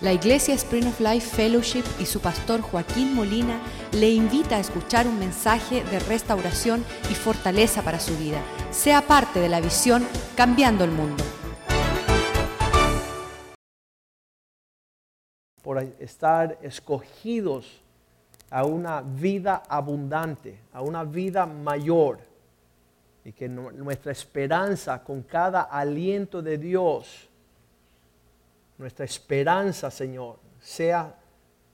La Iglesia Spring of Life Fellowship y su pastor Joaquín Molina le invita a escuchar un mensaje de restauración y fortaleza para su vida. Sea parte de la visión Cambiando el Mundo. por estar escogidos a una vida abundante, a una vida mayor. Y que nu- nuestra esperanza con cada aliento de Dios, nuestra esperanza, Señor, sea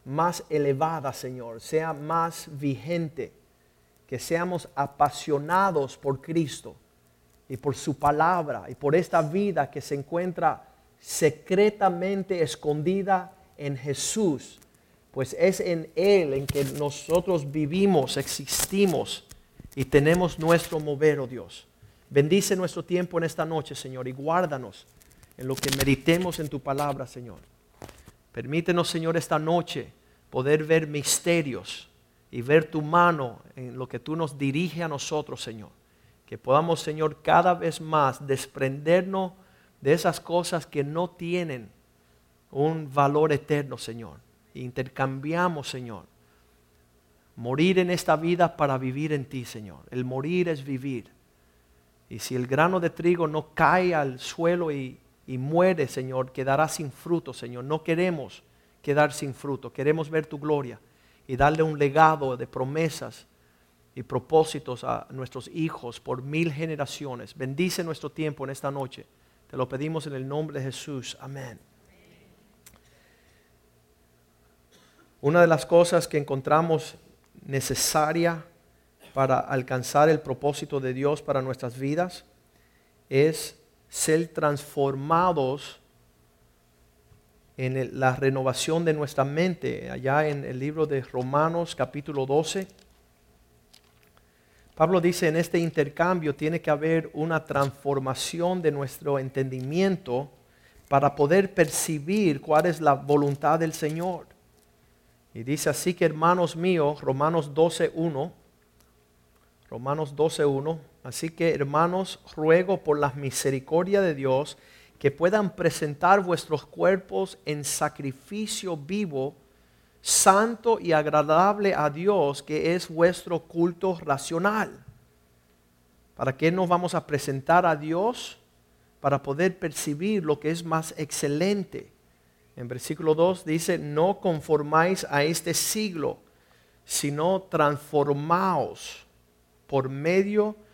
más elevada, Señor, sea más vigente, que seamos apasionados por Cristo y por su palabra y por esta vida que se encuentra secretamente escondida en Jesús, pues es en Él en que nosotros vivimos, existimos y tenemos nuestro mover, oh Dios. Bendice nuestro tiempo en esta noche, Señor, y guárdanos en lo que meditemos en tu palabra, Señor. Permítenos, Señor, esta noche poder ver misterios y ver tu mano en lo que tú nos dirige a nosotros, Señor. Que podamos, Señor, cada vez más desprendernos de esas cosas que no tienen un valor eterno, Señor. Intercambiamos, Señor. Morir en esta vida para vivir en ti, Señor. El morir es vivir. Y si el grano de trigo no cae al suelo y, y muere, Señor, quedará sin fruto, Señor. No queremos quedar sin fruto. Queremos ver tu gloria y darle un legado de promesas y propósitos a nuestros hijos por mil generaciones. Bendice nuestro tiempo en esta noche. Te lo pedimos en el nombre de Jesús. Amén. Una de las cosas que encontramos necesaria para alcanzar el propósito de Dios para nuestras vidas es ser transformados en la renovación de nuestra mente. Allá en el libro de Romanos capítulo 12, Pablo dice en este intercambio tiene que haber una transformación de nuestro entendimiento para poder percibir cuál es la voluntad del Señor. Y dice así que hermanos míos, Romanos 12.1, Romanos 12.1, así que hermanos, ruego por la misericordia de Dios que puedan presentar vuestros cuerpos en sacrificio vivo, santo y agradable a Dios, que es vuestro culto racional. ¿Para qué nos vamos a presentar a Dios? Para poder percibir lo que es más excelente. En versículo 2 dice, no conformáis a este siglo, sino transformaos por medio de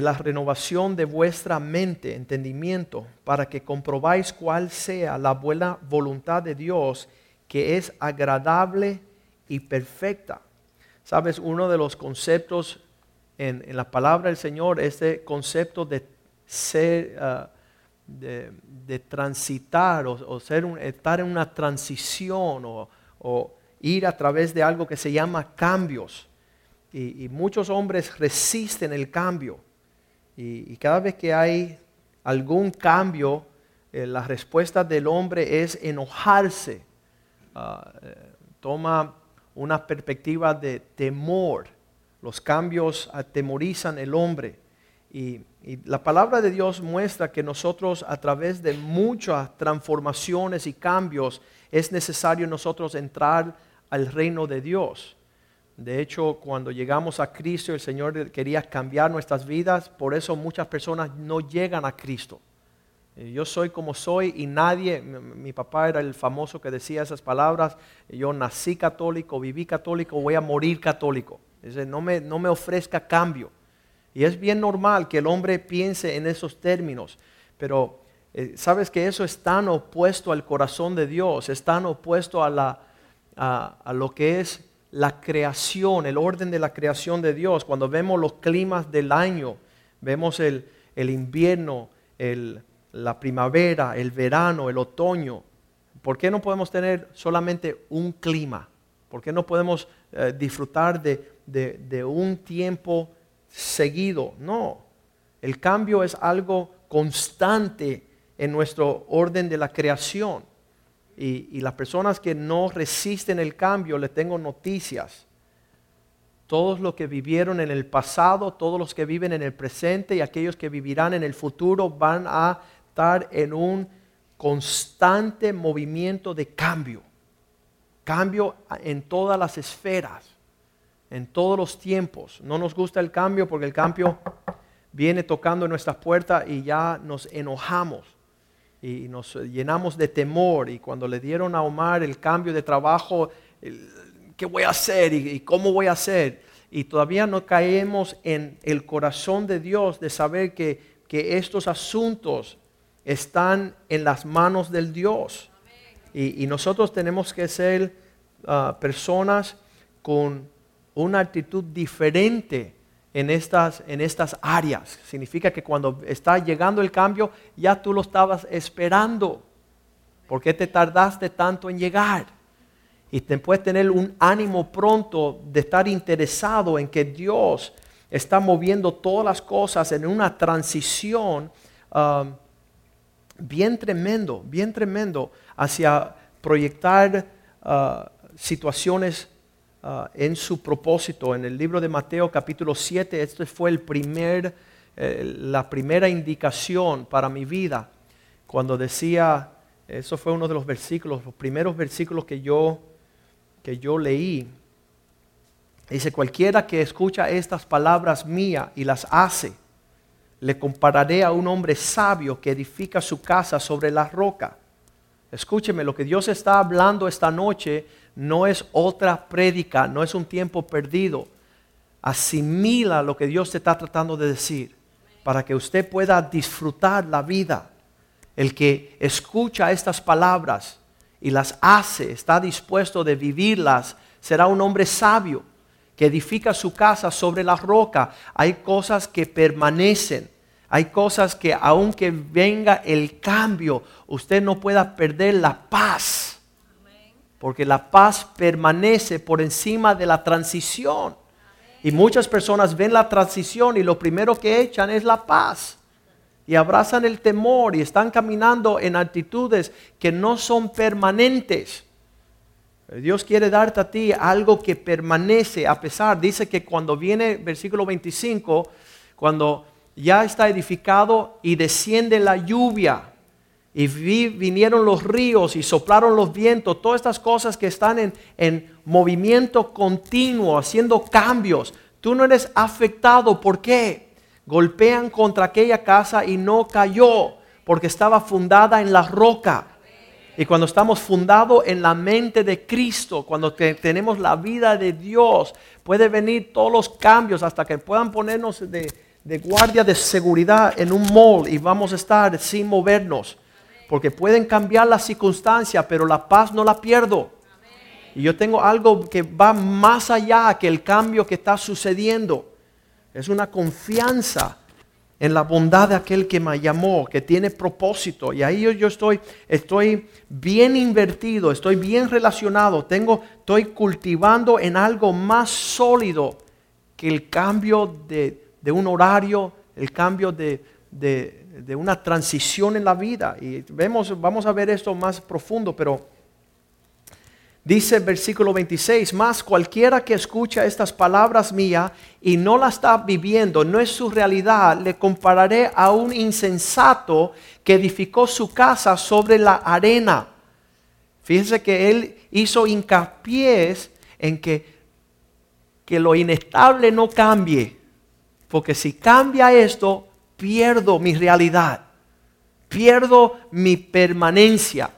la renovación de vuestra mente, entendimiento, para que comprobáis cuál sea la buena voluntad de Dios, que es agradable y perfecta. Sabes, uno de los conceptos en, la palabra del Señor es el concepto de ser, ah, de, de transitar o, ser estar en una transición o, ir a través de algo que se llama cambios. Y muchos hombres resisten el cambio. Y, cada vez que hay algún cambio, eh, la respuesta del hombre es enojarse. Ah, eh, toma una perspectiva de temor. Los cambios atemorizan el hombre. Y, y la palabra de Dios muestra que nosotros a través de muchas transformaciones y cambios es necesario nosotros entrar al reino de Dios. De hecho, cuando llegamos a Cristo, el Señor quería cambiar nuestras vidas, por eso muchas personas no llegan a Cristo. Eh, Yo soy como soy y nadie, mi, papá era el famoso que decía esas palabras, yo nací católico, viví católico, voy a morir católico. No me, no me ofrezca cambio. Y es bien normal que el hombre piense en esos términos, pero eh, sabes que eso es tan opuesto al corazón de Dios, es tan opuesto a, la, a lo que es la creación, el orden de la creación de Dios. Cuando vemos los climas del año, vemos el, invierno, la primavera, el verano, el otoño. ¿Por qué no podemos tener solamente un clima? ¿Por qué no podemos eh, disfrutar de un tiempo seguido? No. El cambio es algo constante en nuestro orden de la creación. Y, las personas que no resisten el cambio, les tengo noticias. Todos los que vivieron en el pasado, todos los que viven en el presente y aquellos que vivirán en el futuro van a estar en un constante movimiento de cambio. Cambio en todas las esferas, en todos los tiempos. No nos gusta el cambio porque el cambio viene tocando en nuestras puertas y ya nos enojamos y nos llenamos de temor. Y cuando le dieron a Omar el cambio de trabajo, ¿qué voy a hacer y, cómo voy a hacer? Y todavía no caemos en el corazón de Dios de saber que, estos asuntos están en las manos del Dios. Y, nosotros tenemos que ser ah, personas con una actitud diferente en estas, en estas áreas. Significa que cuando está llegando el cambio, ya tú lo estabas esperando. ¿Por qué te tardaste tanto en llegar? Y te puedes tener un ánimo pronto de estar interesado en que Dios está moviendo todas las cosas en una transición um, bien tremendo, bien tremendo hacia proyectar uh, situaciones Ah, en su propósito. En el libro de Mateo capítulo 7, este fue eh, la primera indicación para mi vida. Cuando decía, eso fue uno de los versículos, los primeros versículos que yo, que yo leí. Dice, cualquiera que escucha estas palabras mías y las hace, le compararé a un hombre sabio que edifica su casa sobre la roca. Escúcheme, lo que Dios está hablando esta noche no es otra prédica, no es un tiempo perdido. Asimila lo que Dios te está tratando de decir para que usted pueda disfrutar la vida. El que escucha estas palabras y las hace, está dispuesto de vivirlas, será un hombre sabio que edifica su casa sobre la roca. Hay cosas que permanecen. Hay cosas que aunque venga el cambio, usted no pueda perder la paz porque la paz permanece por encima de la transición. Y muchas personas ven la transición y lo primero que echan es la paz. Y abrazan el temor y están caminando en actitudes que no son permanentes. Dios quiere darte a ti algo que permanece a pesar. Dice que cuando viene, versículo 25, cuando ya está edificado y desciende la lluvia y vinieron los ríos y soplaron los vientos, todas estas cosas que están en, en, movimiento continuo, haciendo cambios. Tú no eres afectado. ¿Por qué? Golpean contra aquella casa y no cayó porque estaba fundada en la roca. Y cuando estamos fundados en la mente de Cristo, cuando tenemos la vida de Dios, puede venir todos los cambios hasta que puedan ponernos de, de guardia de seguridad en un mall y vamos a estar sin movernos porque pueden cambiar las circunstancias, pero la paz no la pierdo. Y yo tengo algo que va más allá que el cambio que está sucediendo. Es una confianza en la bondad de aquel que me llamó, que tiene propósito. Y ahí yo, estoy, estoy bien invertido, estoy bien relacionado, tengo, estoy cultivando en algo más sólido que el cambio de, un horario, el cambio de, de una transición en la vida. Y vemos, vamos a ver esto más profundo, pero dice el versículo 26, más cualquiera que escucha estas palabras mías y no la está viviendo, no es su realidad, le compararé a un insensato que edificó su casa sobre la arena. Fíjense que él hizo hincapié en que, que lo inestable no cambie, porque si cambia esto, pierdo mi realidad, pierdo mi permanencia,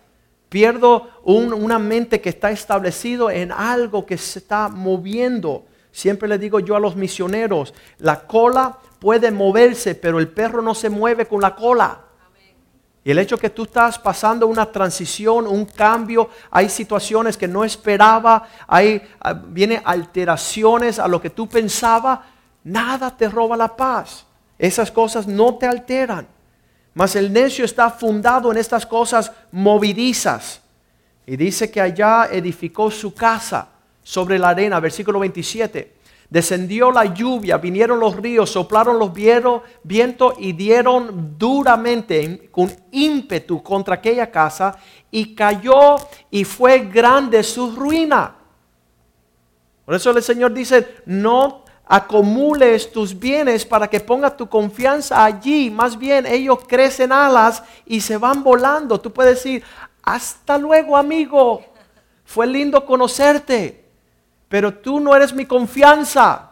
pierdo una mente que está establecido en algo que se está moviendo. Siempre le digo yo a los misioneros, la cola puede moverse, pero el perro no se mueve con la cola. Y el hecho que tú estás pasando una transición, un cambio, hay situaciones que no esperaba, hay ah, viene alteraciones a lo que tú pensabas, nada te roba la paz. Esas cosas no te alteran. Mas el necio está fundado en estas cosas movidizas. Y dice que allá edificó su casa sobre la arena, versículo 27. Descendió la lluvia, vinieron los ríos, soplaron los vientos y dieron duramente, con ímpetu contra aquella casa, y cayó y fue grande su ruina. Por eso el Señor dice, no acumules tus bienes para que pongas tu confianza allí. Más bien ellos crecen alas y se van volando. Tú puedes decir, hasta luego amigo, fue lindo conocerte, pero tú no eres mi confianza.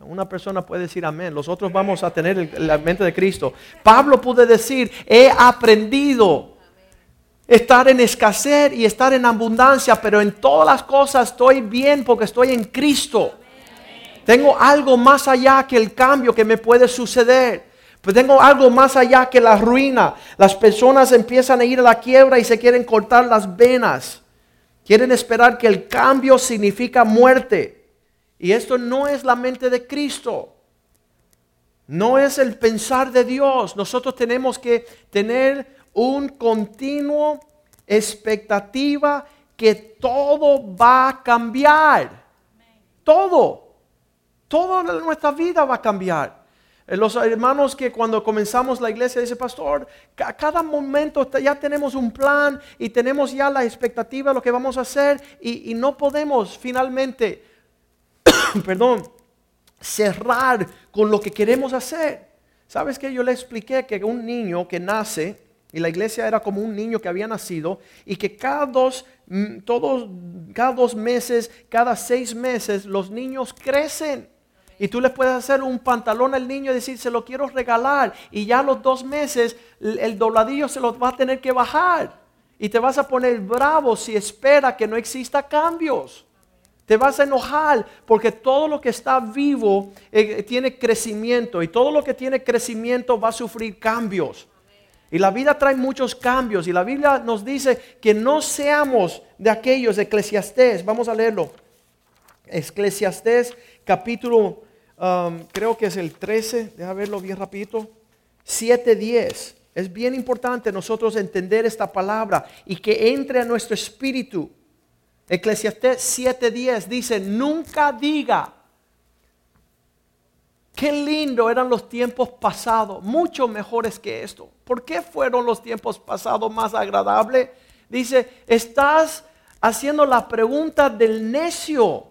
Una persona puede decir amén, los otros vamos a tener la mente de Cristo. Pablo puede decir, he aprendido estar en escasez y estar en abundancia, pero en todas las cosas estoy bien porque estoy en Cristo. Tengo algo más allá que el cambio que me puede suceder. Pues tengo algo más allá que la ruina. Las personas empiezan a ir a la quiebra y se quieren cortar las venas. Quieren esperar que el cambio significa muerte. Y esto no es la mente de Cristo. No es el pensar de Dios. Nosotros tenemos que tener un continuo expectativa que todo va a cambiar. Todo. Toda nuestra vida va a cambiar. Eh, los hermanos que cuando comenzamos la iglesia dice, pastor, a cada momento ya tenemos un plan y tenemos ya la expectativa de lo que vamos a hacer y, y no podemos finalmente, perdón, cerrar con lo que queremos hacer. ¿Sabes que Yo le expliqué que un niño que nace y la iglesia era como un niño que había nacido y que cada dos, mm, todos, cada dos meses, cada seis meses, los niños crecen. Y tú le puedes hacer un pantalón al niño y decir, se lo quiero regalar. Y ya a los dos meses el dobladillo se lo va a tener que bajar. Y te vas a poner bravo si espera que no exista cambios. Te vas a enojar porque todo lo que está vivo eh, tiene crecimiento y todo lo que tiene crecimiento va a sufrir cambios. Y la vida trae muchos cambios y la Biblia nos dice que no seamos de aquellos Eclesiastés. Vamos a leerlo. Eclesiastés capítulo, um, creo que es el 13, deja verlo bien rapidito. 7.10. Es bien importante nosotros entender esta palabra y que entre a nuestro espíritu. Eclesiastés 7.10 dice, nunca diga Qué lindo eran los tiempos pasados, mucho mejores que esto. ¿Por qué fueron los tiempos pasados más agradables? Dice, estás haciendo la pregunta del necio.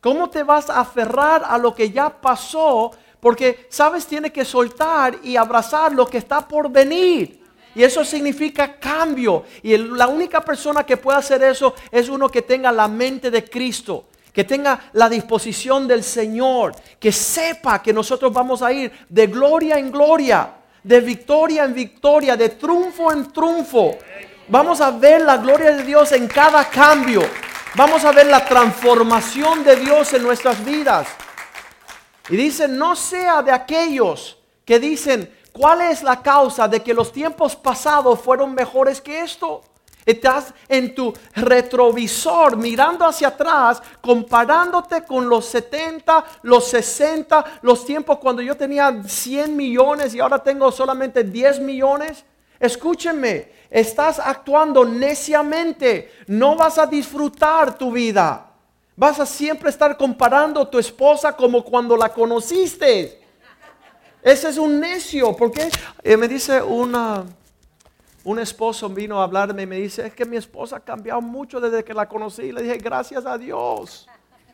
¿Cómo te vas a aferrar a lo que ya pasó? Porque, sabes, tiene que soltar y abrazar lo que está por venir. Y eso significa cambio. Y la única persona que puede hacer eso es uno que tenga la mente de Cristo que tenga la disposición del Señor, que sepa que nosotros vamos a ir de gloria en gloria, de victoria en victoria, de triunfo en triunfo. Vamos a ver la gloria de Dios en cada cambio. Vamos a ver la transformación de Dios en nuestras vidas. Y dice, no sea de aquellos que dicen, ¿cuál es la causa de que los tiempos pasados fueron mejores que esto? Estás en tu retrovisor mirando hacia atrás, comparándote con los 70, los 60, los tiempos cuando yo tenía 100 millones y ahora tengo solamente 10 millones. Escúchenme, estás actuando neciamente. No vas a disfrutar tu vida. Vas a siempre estar comparando a tu esposa como cuando la conociste. Ese es un necio, porque eh, me dice una un esposo vino a hablarme y me dice, es que mi esposa ha cambiado mucho desde que la conocí. Y le dije, gracias a Dios.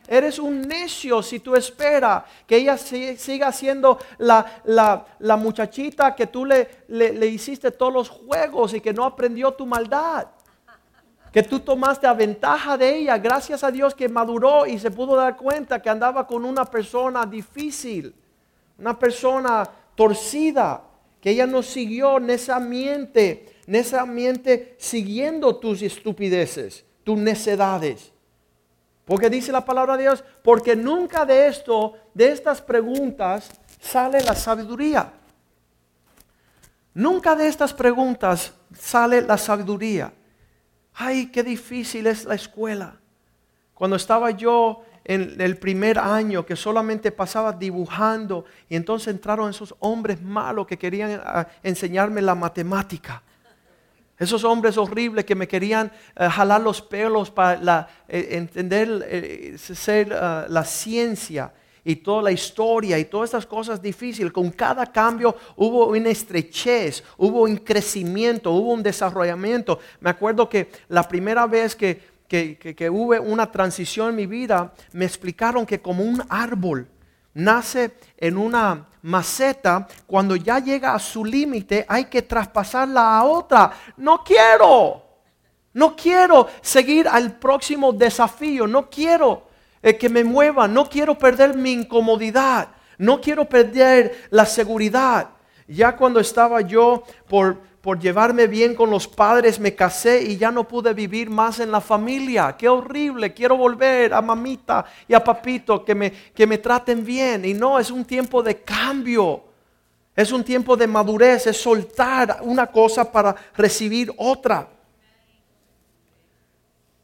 Eres un necio si tú esperas que ella siga siendo la, muchachita que tú le, le, hiciste todos los juegos y que no aprendió tu maldad. Que tú tomaste a ventaja de ella. Gracias a Dios que maduró y se pudo dar cuenta que andaba con una persona difícil. Una persona torcida. Que ella no siguió en esa ambiente necesariamente siguiendo tus estupideces, tus necedades. Porque dice la palabra de Dios, porque nunca de esto, de estas preguntas, sale la sabiduría. Nunca de estas preguntas sale la sabiduría. Ay, qué difícil es la escuela. Cuando estaba yo en el primer año que solamente pasaba dibujando y entonces entraron esos hombres malos que querían ah, enseñarme la matemática. Esos hombres horribles que me querían eh, jalar los pelos para eh, entender eh, ser, la ciencia y toda la historia y todas estas cosas difíciles. Con cada cambio hubo una estrechez, hubo un crecimiento, hubo un desarrollamiento. Me acuerdo que la primera vez que que, que, que hubo una transición en mi vida, me explicaron que como un árbol nace en una maceta, cuando ya llega a su límite hay que traspasarla a otra. No quiero, no quiero seguir al próximo desafío, no quiero eh, que me mueva, no quiero perder mi incomodidad, no quiero perder la seguridad. Ya cuando estaba yo por, por llevarme bien con los padres, me casé y ya no pude vivir más en la familia. Qué horrible, quiero volver a mamita y a papito que me, que me traten bien. Y no, es un tiempo de cambio. Es un tiempo de madurez, es soltar una cosa para recibir otra.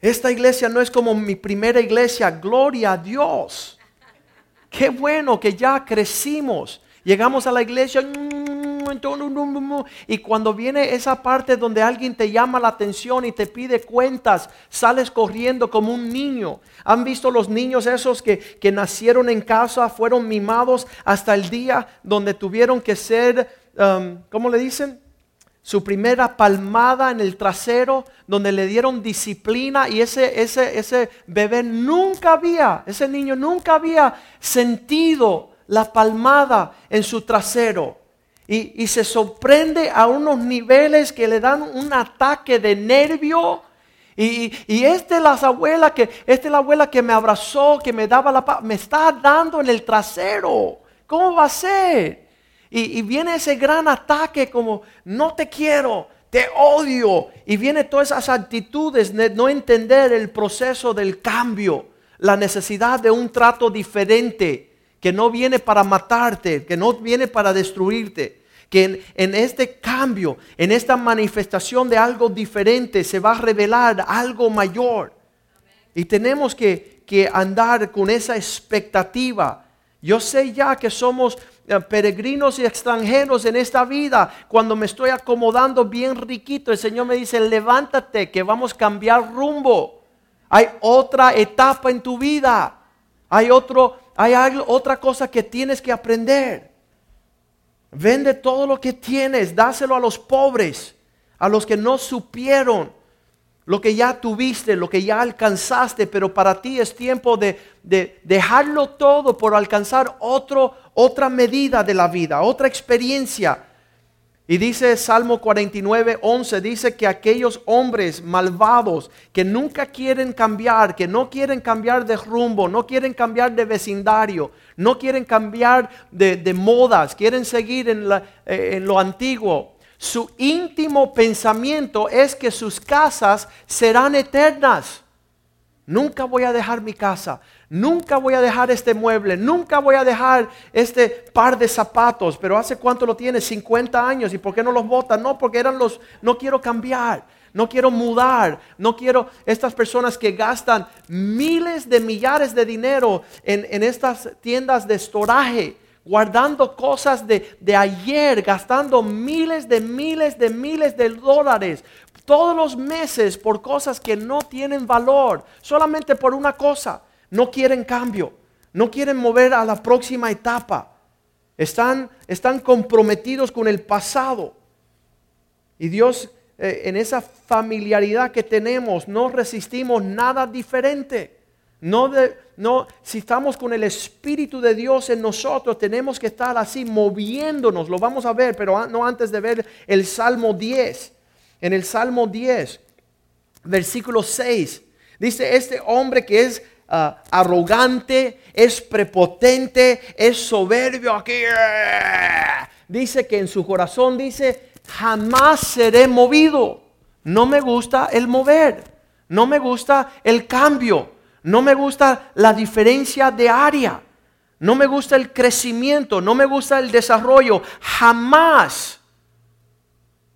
Esta iglesia no es como mi primera iglesia, gloria a Dios. Qué bueno que ya crecimos. Llegamos a la iglesia y cuando viene esa parte donde alguien te llama la atención y te pide cuentas, sales corriendo como un niño. ¿Han visto los niños esos que, que nacieron en casa, fueron mimados hasta el día donde tuvieron que ser, um, ¿cómo le dicen? su primera palmada en el trasero, donde le dieron disciplina y ese, ese, ese bebé nunca había, ese niño nunca había sentido la palmada en su trasero. Y, se sorprende a unos niveles que le dan un ataque de nervio. Y, y esta es la abuela que, esta es la abuela que me abrazó, que me daba la paz, me está dando en el trasero. ¿Cómo va a ser? Y, viene ese gran ataque como, no te quiero, te odio. Y viene todas esas actitudes de no entender el proceso del cambio, la necesidad de un trato diferente, que no viene para matarte, que no viene para destruirte. Que en, este cambio, en esta manifestación de algo diferente, se va a revelar algo mayor. Y tenemos que, que andar con esa expectativa. Yo sé ya que somos eh, peregrinos y extranjeros en esta vida, cuando me estoy acomodando bien riquito, el Señor me dice, levántate, que vamos a cambiar rumbo. Hay otra etapa en tu vida. Hay, otro, hay otra cosa que tienes que aprender. Vende todo lo que tienes, dáselo a los pobres, a los que no supieron lo que ya tuviste, lo que ya alcanzaste, pero para ti es tiempo de, dejarlo todo por alcanzar otro, otra medida de la vida, otra experiencia. Y dice Salmo 49, 11, dice que aquellos hombres malvados que nunca quieren cambiar, que no quieren cambiar de rumbo, no quieren cambiar de vecindario, no quieren cambiar de, modas, quieren seguir eh, en lo antiguo, su íntimo pensamiento es que sus casas serán eternas. Nunca voy a dejar mi casa, nunca voy a dejar este mueble, nunca voy a dejar este par de zapatos. Pero ¿hace cuánto lo tiene? 50 años. ¿Y por qué no los botan? No, porque eran los, no quiero cambiar, no quiero mudar, no quiero estas personas que gastan miles de millares de dinero en, en estas tiendas de estoraje guardando cosas de, ayer, gastando miles de miles de miles de dólares todos los meses por cosas que no tienen valor, solamente por una cosa, no quieren cambio, no quieren mover a la próxima etapa, están, están comprometidos con el pasado. Y Dios, eh, en esa familiaridad que tenemos, no resistimos nada diferente. No, no, si estamos con el Espíritu de Dios en nosotros, tenemos que estar así moviéndonos. Lo vamos a ver, pero no antes de ver el Salmo 10. En el Salmo 10, versículo 6, dice, este hombre que es ah, arrogante, es prepotente, es soberbio aquí, dice que en su corazón dice, jamás seré movido. No me gusta el mover, no me gusta el cambio. No me gusta la diferencia de área. No me gusta el crecimiento. No me gusta el desarrollo. Jamás.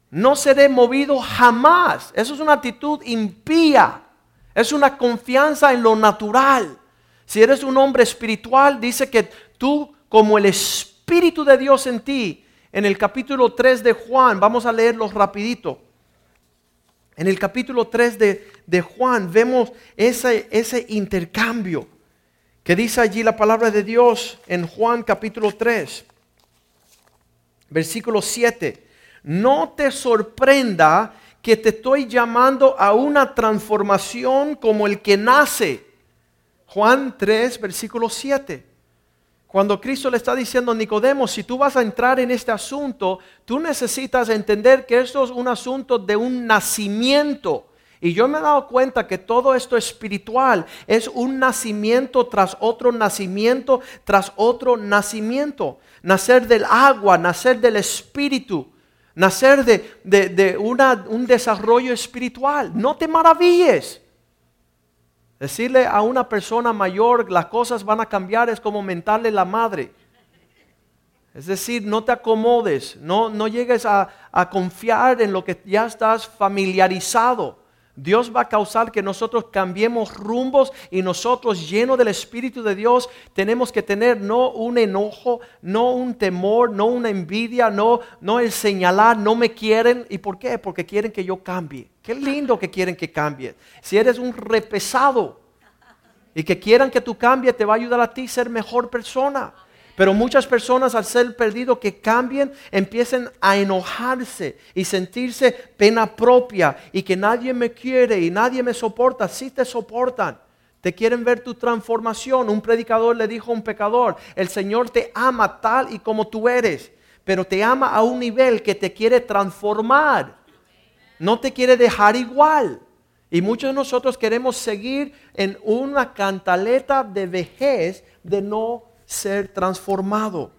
No seré movido jamás. Eso es una actitud impía. Es una confianza en lo natural. Si eres un hombre espiritual, dice que tú, como el Espíritu de Dios en ti, en el capítulo 3 de Juan, vamos a leerlo rapidito. En el capítulo 3 de, Juan vemos ese, ese intercambio que dice allí la palabra de Dios en Juan capítulo 3, versículo 7. No te sorprenda que te estoy llamando a una transformación como el que nace. Juan 3, versículo 7. Cuando Cristo le está diciendo a Nicodemo, si tú vas a entrar en este asunto, tú necesitas entender que esto es un asunto de un nacimiento. Y yo me he dado cuenta que todo esto espiritual es un nacimiento tras otro nacimiento, tras otro nacimiento. Nacer del agua, nacer del espíritu, nacer de, un desarrollo espiritual. No te maravilles. Decirle a una persona mayor las cosas van a cambiar es como mentarle la madre. Es decir, no te acomodes, no, no llegues a, a confiar en lo que ya estás familiarizado. Dios va a causar que nosotros cambiemos rumbos y nosotros llenos del Espíritu de Dios tenemos que tener no un enojo, no un temor, no una envidia, no, no el señalar, no me quieren. ¿Y por qué? Porque quieren que yo cambie. Qué lindo que quieren que cambie. Si eres un repesado y que quieran que tú cambie, te va a ayudar a ti ser mejor persona. Pero muchas personas al ser perdido que cambien, empiecen a enojarse y sentirse pena propia y que nadie me quiere y nadie me soporta. Sí te soportan. Te quieren ver tu transformación. Un predicador le dijo a un pecador, el Señor te ama tal y como tú eres, pero te ama a un nivel que te quiere transformar. No te quiere dejar igual. Y muchos de nosotros queremos seguir en una cantaleta de vejez de no ser transformado.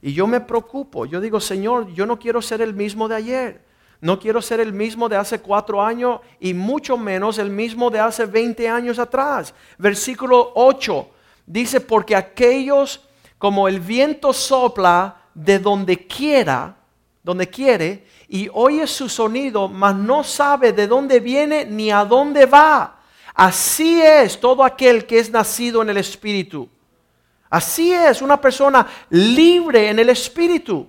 Y yo me preocupo, yo digo, Señor, yo no quiero ser el mismo de ayer, no quiero ser el mismo de hace cuatro años y mucho menos el mismo de hace 20 años atrás. Versículo 8 dice, porque aquellos como el viento sopla de donde quiera, donde quiere, y oye su sonido, mas no sabe de dónde viene ni a dónde va. Así es todo aquel que es nacido en el Espíritu. Así es una persona libre en el espíritu.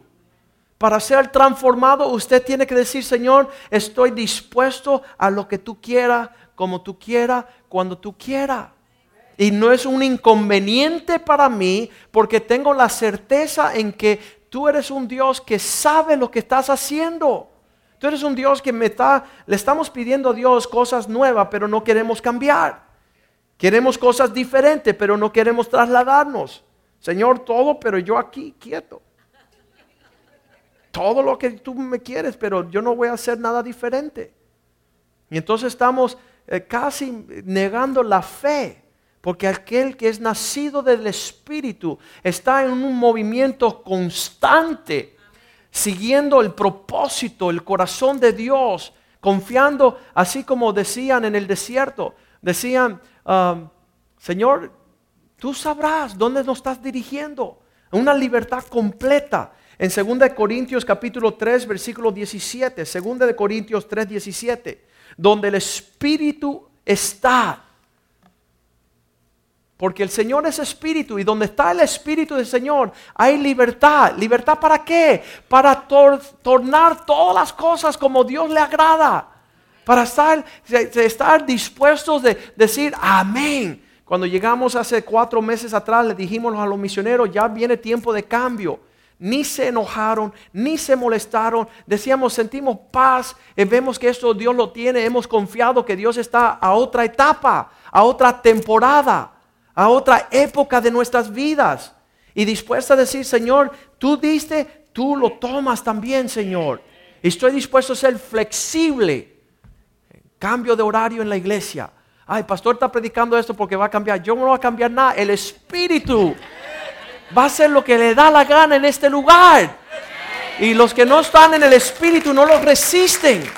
Para ser transformado usted tiene que decir, Señor, estoy dispuesto a lo que tú quieras, como tú quieras, cuando tú quieras. Y no es un inconveniente para mí porque tengo la certeza en que tú eres un Dios que sabe lo que estás haciendo. Tú eres un Dios que me está, le estamos pidiendo a Dios cosas nuevas, pero no queremos cambiar. Queremos cosas diferentes, pero no queremos trasladarnos. Señor, todo, pero yo aquí quieto. Todo lo que tú me quieres, pero yo no voy a hacer nada diferente. Y entonces estamos eh, casi negando la fe, porque aquel que es nacido del Espíritu está en un movimiento constante, siguiendo el propósito, el corazón de Dios, confiando, así como decían en el desierto, decían, Um, Señor, tú sabrás dónde nos estás dirigiendo. Una libertad completa. En 2 Corintios capítulo 3, versículo 17, 2 Corintios 3, 17, donde el Espíritu está. Porque el Señor es Espíritu y donde está el Espíritu del Señor hay libertad. ¿Libertad para qué? Para tornar todas las cosas como Dios le agrada para estar, estar dispuestos de decir amén. Cuando llegamos hace cuatro meses atrás, le dijimos a los misioneros, ya viene tiempo de cambio. Ni se enojaron, ni se molestaron. Decíamos, sentimos paz, eh, vemos que esto Dios lo tiene, hemos confiado que Dios está a otra etapa, a otra temporada, a otra época de nuestras vidas. Y dispuesta a decir, Señor, tú diste, tú lo tomas también, Señor. Estoy dispuesto a ser flexible Cambio de horario en la iglesia. Ay, pastor está predicando esto porque va a cambiar. Yo no voy a cambiar nada. El Espíritu va a hacer lo que le da la gana en este lugar. Y los que no están en el Espíritu no lo resisten.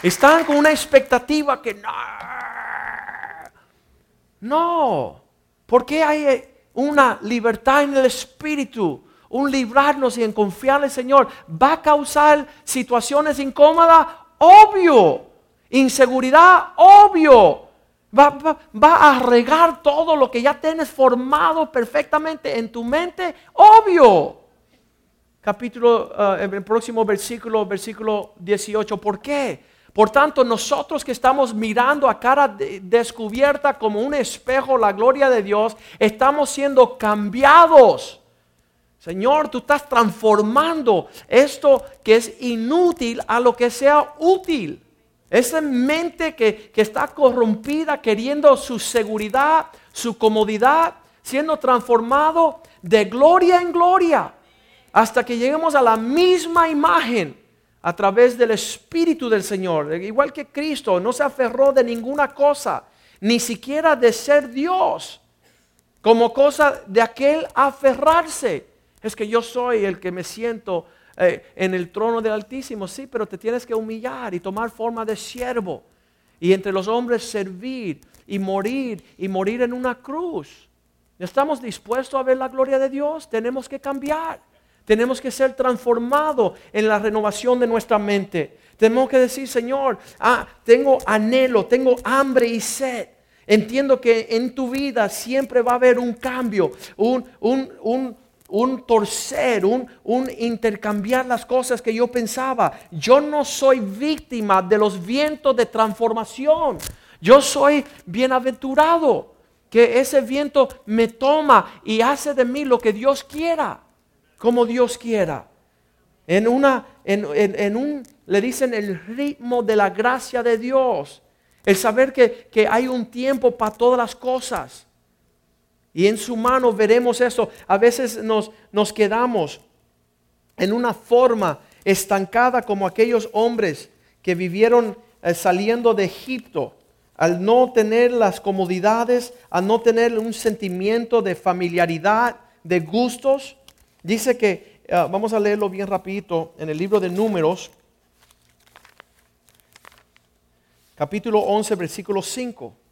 Están con una expectativa que no. No. Porque hay una libertad en el Espíritu? Un librarnos y en confiar en el Señor va a causar situaciones incómodas. Obvio. Inseguridad, obvio. Va, a regar todo lo que ya tienes formado perfectamente en tu mente, obvio. Capítulo, uh, el próximo versículo, versículo 18. ¿Por qué? Por tanto, nosotros que estamos mirando a cara descubierta como un espejo la gloria de Dios, estamos siendo cambiados Señor, tú estás transformando esto que es inútil a lo que sea útil. Esa mente que, que está corrompida, queriendo su seguridad, su comodidad, siendo transformado de gloria en gloria, hasta que lleguemos a la misma imagen a través del Espíritu del Señor. Igual que Cristo, no se aferró de ninguna cosa, ni siquiera de ser Dios, como cosa de aquel aferrarse es que yo soy el que me siento eh, en el trono del Altísimo. Sí, pero te tienes que humillar y tomar forma de siervo. Y entre los hombres servir y morir y morir en una cruz. ¿Estamos dispuestos a ver la gloria de Dios? Tenemos que cambiar. Tenemos que ser transformados en la renovación de nuestra mente. Tenemos que decir, Señor, ah, tengo anhelo, tengo hambre y sed. Entiendo que en tu vida siempre va a haber un cambio, un, un, un, un torcer, un, un, intercambiar las cosas que yo pensaba. Yo no soy víctima de los vientos de transformación. Yo soy bienaventurado, que ese viento me toma y hace de mí lo que Dios quiera, como Dios quiera. En una, en, en, un, le dicen el ritmo de la gracia de Dios. El saber que, que hay un tiempo para todas las cosas. Y en su mano veremos eso. A veces nos, nos quedamos en una forma estancada como aquellos hombres que vivieron eh, saliendo de Egipto, al no tener las comodidades, al no tener un sentimiento de familiaridad, de gustos. Dice que, eh, vamos a leerlo bien rapidito, en el libro de números, capítulo 11, versículo 5.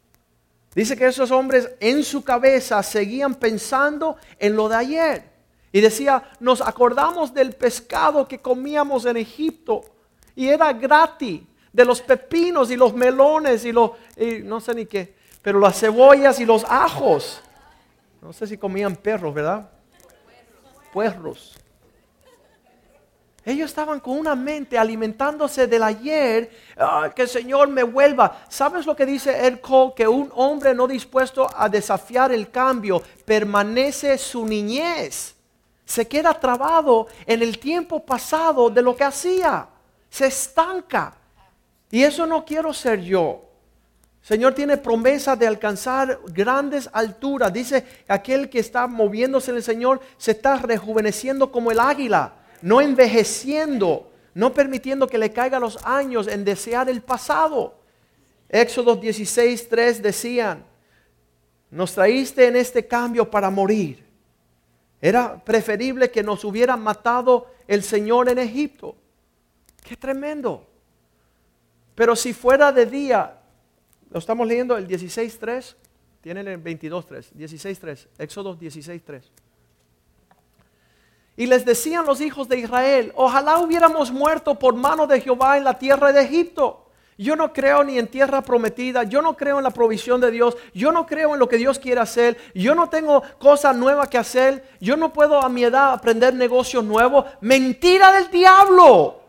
Dice que esos hombres en su cabeza seguían pensando en lo de ayer. Y decía, nos acordamos del pescado que comíamos en Egipto y era gratis, de los pepinos y los melones y los, no sé ni qué, pero las cebollas y los ajos. No sé si comían perros, ¿verdad? Puerros. Ellos estaban con una mente alimentándose del ayer, que el Señor me vuelva. ¿Sabes lo que dice el Cole? Que un hombre no dispuesto a desafiar el cambio permanece su niñez. Se queda trabado en el tiempo pasado de lo que hacía. Se estanca. Y eso no quiero ser yo. Señor tiene promesa de alcanzar grandes alturas. Dice aquel que está moviéndose en el Señor se está rejuveneciendo como el águila no envejeciendo, no permitiendo que le caigan los años en desear el pasado. Éxodo 16, 3 decían, nos traíste en este cambio para morir. Era preferible que nos hubiera matado el Señor en Egipto. Qué tremendo. Pero si fuera de día, lo estamos leyendo el 16.3, tienen el 22.3, 16.3, Éxodo 16.3. Y les decían los hijos de Israel, ojalá hubiéramos muerto por mano de Jehová en la tierra de Egipto. Yo no creo ni en tierra prometida, yo no creo en la provisión de Dios, yo no creo en lo que Dios quiere hacer, yo no tengo cosa nueva que hacer, yo no puedo a mi edad aprender negocios nuevos. Mentira del diablo.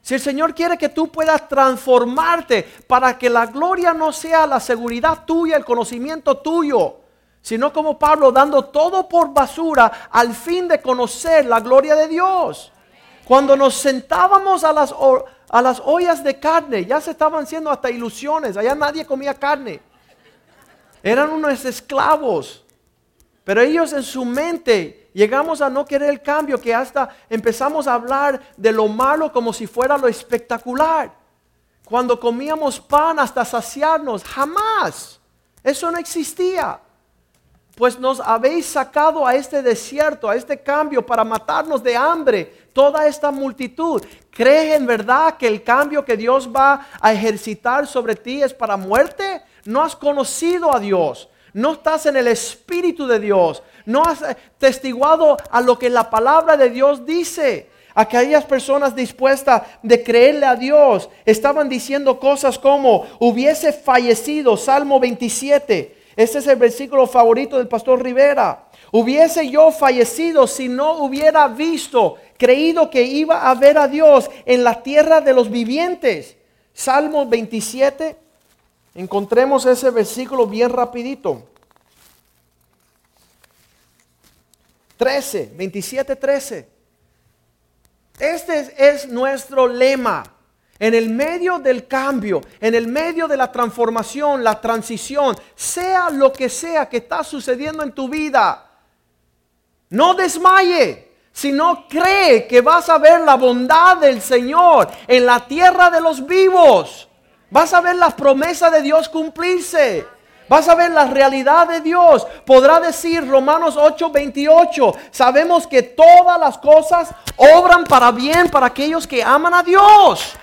Si el Señor quiere que tú puedas transformarte para que la gloria no sea la seguridad tuya, el conocimiento tuyo, sino como Pablo dando todo por basura al fin de conocer la gloria de Dios. Cuando nos sentábamos a las, a las ollas de carne, ya se estaban haciendo hasta ilusiones, allá nadie comía carne. Eran unos esclavos. Pero ellos en su mente llegamos a no querer el cambio, que hasta empezamos a hablar de lo malo como si fuera lo espectacular. Cuando comíamos pan hasta saciarnos, jamás. Eso no existía pues nos habéis sacado a este desierto, a este cambio para matarnos de hambre, toda esta multitud. ¿Crees en verdad que el cambio que Dios va a ejercitar sobre ti es para muerte? No has conocido a Dios, no estás en el Espíritu de Dios, no has eh, testiguado a lo que la palabra de Dios dice. Aquellas personas dispuestas de creerle a Dios estaban diciendo cosas como hubiese fallecido, Salmo 27 este es el versículo favorito del pastor Rivera. Hubiese yo fallecido si no hubiera visto, creído que iba a ver a Dios en la tierra de los vivientes. Salmo 27, encontremos ese versículo bien rapidito. 13, 27, 13. Este es, es nuestro lema. En el medio del cambio, en el medio de la transformación, la transición, sea lo que sea que está sucediendo en tu vida, no desmaye, sino cree que vas a ver la bondad del Señor en la tierra de los vivos. Vas a ver las promesas de Dios cumplirse. Vas a ver la realidad de Dios. Podrá decir Romanos 8:28, sabemos que todas las cosas obran para bien para aquellos que aman a Dios.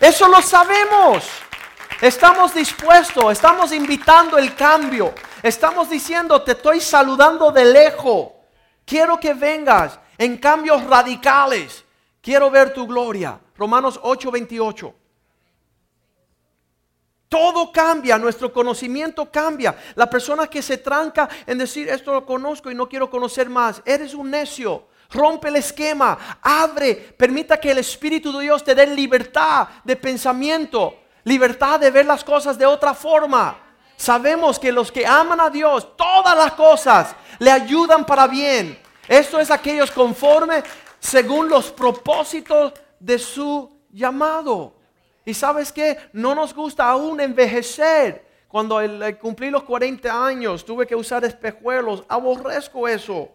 Eso lo sabemos. Estamos dispuestos, estamos invitando el cambio. Estamos diciendo, te estoy saludando de lejos. Quiero que vengas en cambios radicales. Quiero ver tu gloria. Romanos 8:28. Todo cambia, nuestro conocimiento cambia. La persona que se tranca en decir esto lo conozco y no quiero conocer más, eres un necio. Rompe el esquema, abre, permita que el Espíritu de Dios te dé libertad de pensamiento, libertad de ver las cosas de otra forma. Sabemos que los que aman a Dios, todas las cosas le ayudan para bien. Esto es aquellos conforme según los propósitos de su llamado. Y sabes que no nos gusta aún envejecer. Cuando cumplí los 40 años tuve que usar espejuelos. Aborrezco eso.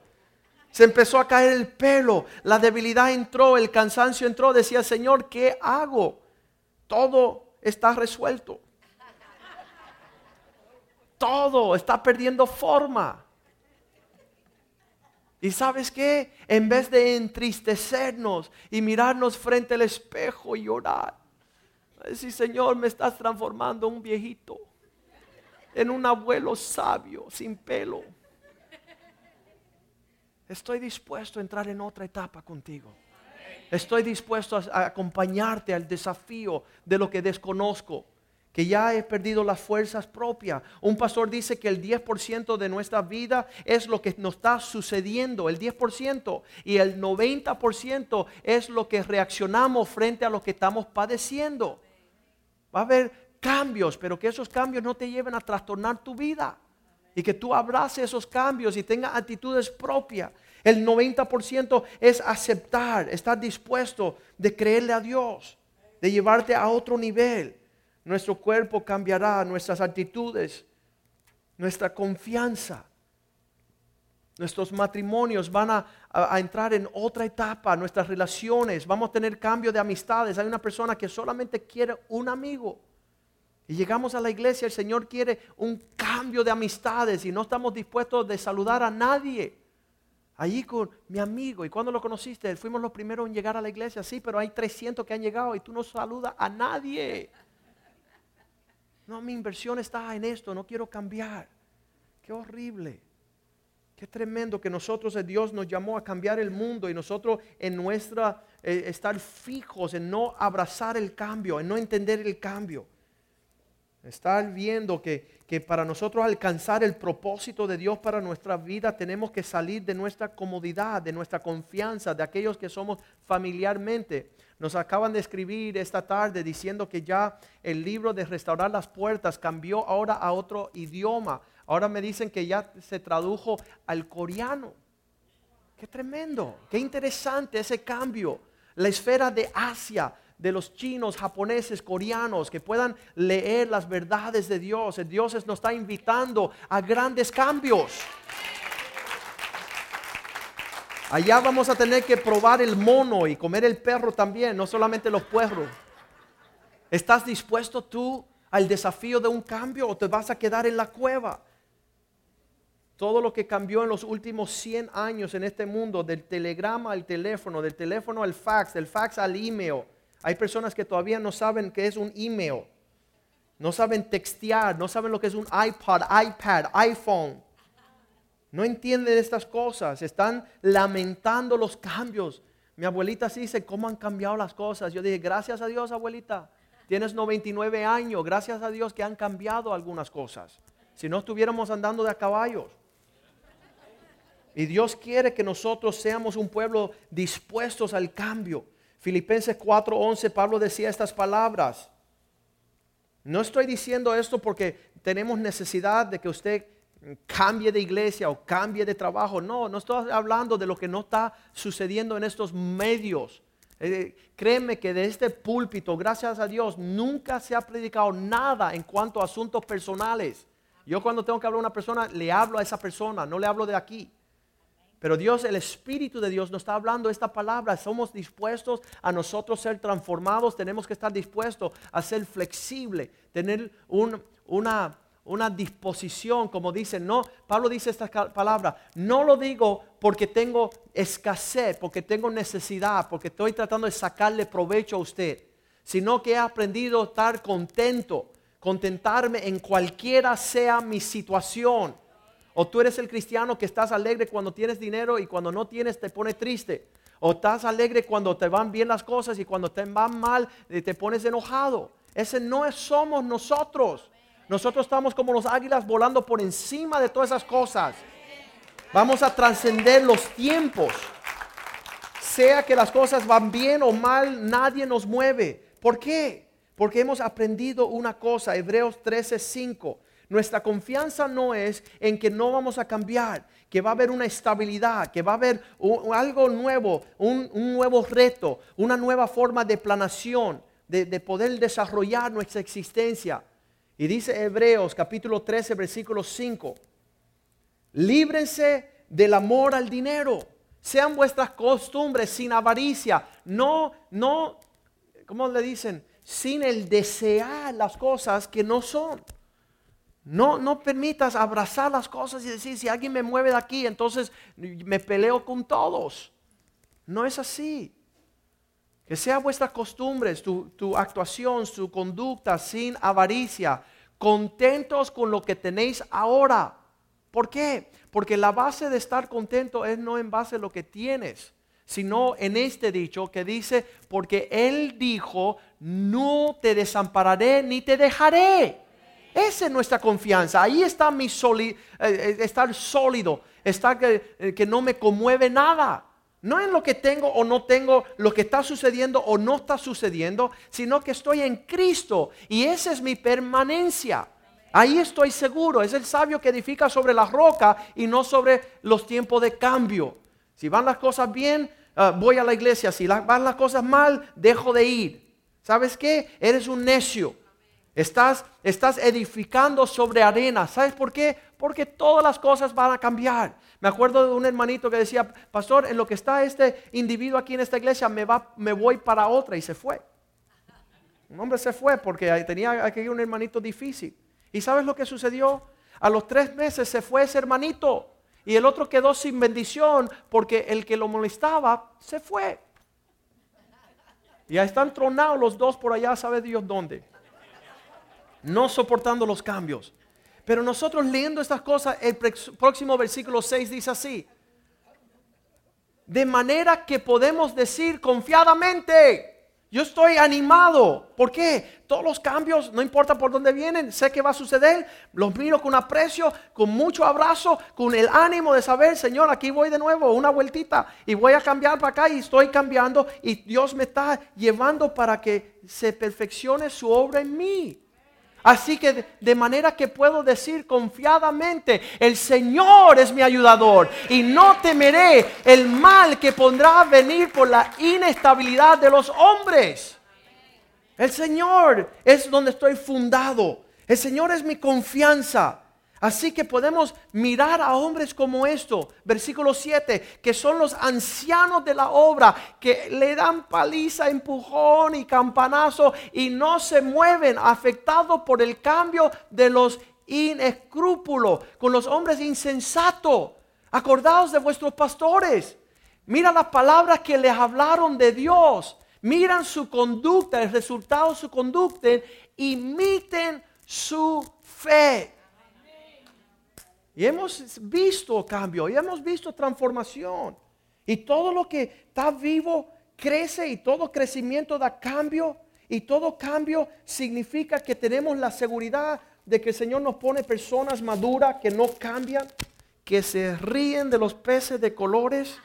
Se empezó a caer el pelo, la debilidad entró, el cansancio entró. Decía, Señor, ¿qué hago? Todo está resuelto. Todo está perdiendo forma. Y sabes qué? En vez de entristecernos y mirarnos frente al espejo y llorar, decir, Señor, me estás transformando un viejito en un abuelo sabio, sin pelo Estoy dispuesto a entrar en otra etapa contigo. Estoy dispuesto a acompañarte al desafío de lo que desconozco, que ya he perdido las fuerzas propias. Un pastor dice que el 10% de nuestra vida es lo que nos está sucediendo, el 10%, y el 90% es lo que reaccionamos frente a lo que estamos padeciendo. Va a haber cambios, pero que esos cambios no te lleven a trastornar tu vida y que tú abraces esos cambios y tengas actitudes propias. El 90% es aceptar, estar dispuesto de creerle a Dios, de llevarte a otro nivel. Nuestro cuerpo cambiará, nuestras actitudes, nuestra confianza. Nuestros matrimonios van a, a, entrar en otra etapa, nuestras relaciones, vamos a tener cambio de amistades. Hay una persona que solamente quiere un amigo y llegamos a la iglesia, el Señor quiere un cambio de amistades y no estamos dispuestos de saludar a nadie. Allí con mi amigo, ¿y cuando lo conociste? Fuimos los primeros en llegar a la iglesia, sí, pero hay 300 que han llegado y tú no saludas a nadie. No, mi inversión está en esto, no quiero cambiar. Qué horrible. Qué tremendo que nosotros, eh, Dios nos llamó a cambiar el mundo y nosotros en nuestra, eh, estar fijos en no abrazar el cambio, en no entender el cambio. Estar viendo que, que, para nosotros alcanzar el propósito de Dios para nuestra vida tenemos que salir de nuestra comodidad, de nuestra confianza, de aquellos que somos familiarmente. Nos acaban de escribir esta tarde diciendo que ya el libro de restaurar las puertas cambió ahora a otro idioma. Ahora me dicen que ya se tradujo al coreano. Qué tremendo, qué interesante ese cambio. La esfera de Asia de los chinos, japoneses, coreanos, que puedan leer las verdades de Dios. El Dios nos está invitando a grandes cambios. Allá vamos a tener que probar el mono y comer el perro también, no solamente los puerros. ¿Estás dispuesto tú al desafío de un cambio o te vas a quedar en la cueva? Todo lo que cambió en los últimos 100 años en este mundo, del telegrama al teléfono, del teléfono al fax, del fax al email, hay personas que todavía no saben qué es un email. No saben textear, no saben lo que es un iPod, iPad, iPhone. No entienden estas cosas, están lamentando los cambios. Mi abuelita sí dice, ¿cómo han cambiado las cosas? Yo dije, gracias a Dios, abuelita. Tienes 99 años, gracias a Dios que han cambiado algunas cosas. Si no estuviéramos andando de a caballos. Y Dios quiere que nosotros seamos un pueblo dispuestos al cambio. Filipenses 4:11, Pablo decía estas palabras. No estoy diciendo esto porque tenemos necesidad de que usted cambie de iglesia o cambie de trabajo. No, no estoy hablando de lo que no está sucediendo en estos medios. Eh, créeme que de este púlpito, gracias a Dios, nunca se ha predicado nada en cuanto a asuntos personales. Yo cuando tengo que hablar a una persona, le hablo a esa persona, no le hablo de aquí. Pero Dios, el Espíritu de Dios nos está hablando esta palabra. Somos dispuestos a nosotros ser transformados. Tenemos que estar dispuestos a ser flexible, tener una, una disposición, como dice, no, Pablo dice esta palabra, no lo digo porque tengo escasez, porque tengo necesidad, porque estoy tratando de sacarle provecho a usted, sino que he aprendido a estar contento, contentarme en cualquiera sea mi situación. O tú eres el cristiano que estás alegre cuando tienes dinero y cuando no tienes te pone triste. O estás alegre cuando te van bien las cosas y cuando te van mal te pones enojado. Ese no somos nosotros. Nosotros estamos como los águilas volando por encima de todas esas cosas. Vamos a trascender los tiempos. Sea que las cosas van bien o mal, nadie nos mueve. ¿Por qué? Porque hemos aprendido una cosa, Hebreos 13:5. Nuestra confianza no es en que no vamos a cambiar, que va a haber una estabilidad, que va a haber algo nuevo, un, nuevo reto, una nueva forma de planación, de, de poder desarrollar nuestra existencia. Y dice Hebreos capítulo 13, versículo 5, líbrense del amor al dinero, sean vuestras costumbres sin avaricia, no, no, ¿cómo le dicen? Sin el desear las cosas que no son. No, no permitas abrazar las cosas y decir, si alguien me mueve de aquí, entonces me peleo con todos. No es así. Que sea vuestra costumbre, tu, tu actuación, su conducta sin avaricia, contentos con lo que tenéis ahora. ¿Por qué? Porque la base de estar contento es no en base a lo que tienes, sino en este dicho que dice, porque Él dijo, no te desampararé ni te dejaré. Esa es nuestra confianza. Ahí está mi eh, eh, estar sólido, estar que, eh, que no me conmueve nada. No en lo que tengo o no tengo, lo que está sucediendo o no está sucediendo, sino que estoy en Cristo y esa es mi permanencia. Ahí estoy seguro. Es el sabio que edifica sobre la roca y no sobre los tiempos de cambio. Si van las cosas bien, voy a la iglesia. Si van las cosas mal, dejo de ir. ¿Sabes qué? Eres un necio. Estás, estás edificando sobre arena. ¿Sabes por qué? Porque todas las cosas van a cambiar. Me acuerdo de un hermanito que decía, pastor, en lo que está este individuo aquí en esta iglesia, me, va, me voy para otra y se fue. Un hombre se fue porque tenía aquí un hermanito difícil. ¿Y sabes lo que sucedió? A los tres meses se fue ese hermanito y el otro quedó sin bendición porque el que lo molestaba se fue. Ya están tronados los dos por allá, sabe Dios dónde no soportando los cambios. Pero nosotros leyendo estas cosas, el próximo versículo 6 dice así. De manera que podemos decir confiadamente, yo estoy animado. ¿Por qué? Todos los cambios, no importa por dónde vienen, sé que va a suceder. Los miro con aprecio, con mucho abrazo, con el ánimo de saber, Señor, aquí voy de nuevo, una vueltita y voy a cambiar para acá y estoy cambiando y Dios me está llevando para que se perfeccione su obra en mí. Así que de manera que puedo decir confiadamente, el Señor es mi ayudador y no temeré el mal que pondrá venir por la inestabilidad de los hombres. El Señor es donde estoy fundado. El Señor es mi confianza. Así que podemos mirar a hombres como esto, versículo 7, que son los ancianos de la obra, que le dan paliza, empujón y campanazo y no se mueven afectados por el cambio de los inescrúpulos, con los hombres insensatos. Acordaos de vuestros pastores. Mira las palabras que les hablaron de Dios. Miran su conducta, el resultado de su conducta. Imiten su fe. Y hemos visto cambio, y hemos visto transformación. Y todo lo que está vivo crece y todo crecimiento da cambio. Y todo cambio significa que tenemos la seguridad de que el Señor nos pone personas maduras que no cambian, que se ríen de los peces de colores.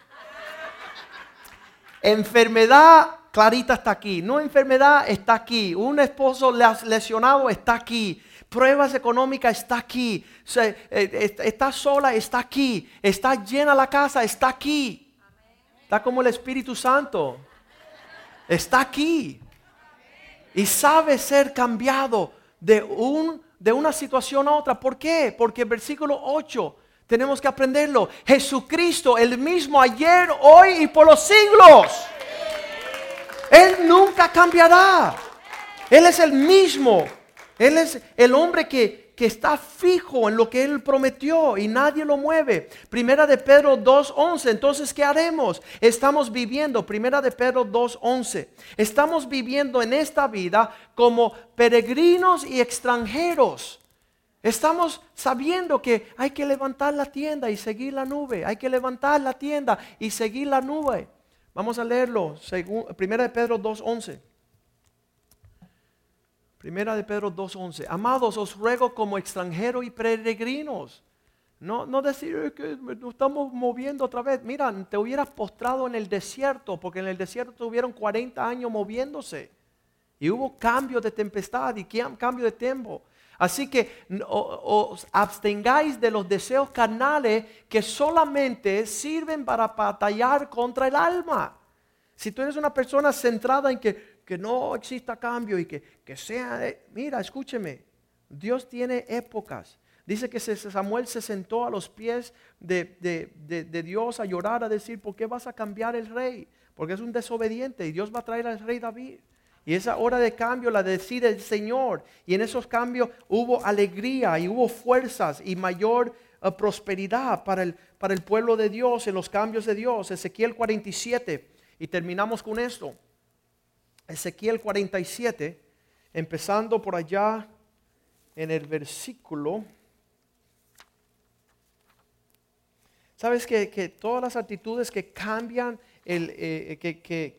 Enfermedad, Clarita está aquí. No enfermedad, está aquí. Un esposo lesionado está aquí Pruebas económicas, está aquí. Eh, está sola, está aquí. Está llena la casa, está aquí. Está como el Espíritu Santo. Está aquí. Y sabe ser cambiado de, un, de una situación a otra. ¿Por qué? Porque el versículo 8 tenemos que aprenderlo. Jesucristo, el mismo ayer, hoy y por los siglos. Él nunca cambiará. Él es el mismo. Él es el hombre que, que está fijo en lo que Él prometió y nadie lo mueve. Primera de Pedro 2.11. Entonces, ¿qué haremos? Estamos viviendo, primera de Pedro 2.11. Estamos viviendo en esta vida como peregrinos y extranjeros. Estamos sabiendo que hay que levantar la tienda y seguir la nube. Hay que levantar la tienda y seguir la nube. Vamos a leerlo. primera de Pedro 2.11. Primera de Pedro 2.11. Amados, os ruego como extranjeros y peregrinos. No, no decir que nos estamos moviendo otra vez. Mira, te hubieras postrado en el desierto, porque en el desierto tuvieron 40 años moviéndose. Y hubo cambio de tempestad y cambio de tiempo. Así que os abstengáis de los deseos carnales que solamente sirven para batallar contra el alma. Si tú eres una persona centrada en que que no exista cambio y que, sea, mira, escúcheme, Dios tiene épocas. Dice que Samuel se sentó a los pies de, Dios a llorar, a decir, ¿por qué vas a cambiar el rey? Porque es un desobediente y Dios va a traer al rey David. Y esa hora de cambio la decide el Señor. Y en esos cambios hubo alegría y hubo fuerzas y mayor eh, prosperidad para el, para el pueblo de Dios en los cambios de Dios. Ezequiel 47. Y terminamos con esto. Ezequiel 47, empezando por allá en el versículo. Sabes que, todas las actitudes que cambian, el, eh, que,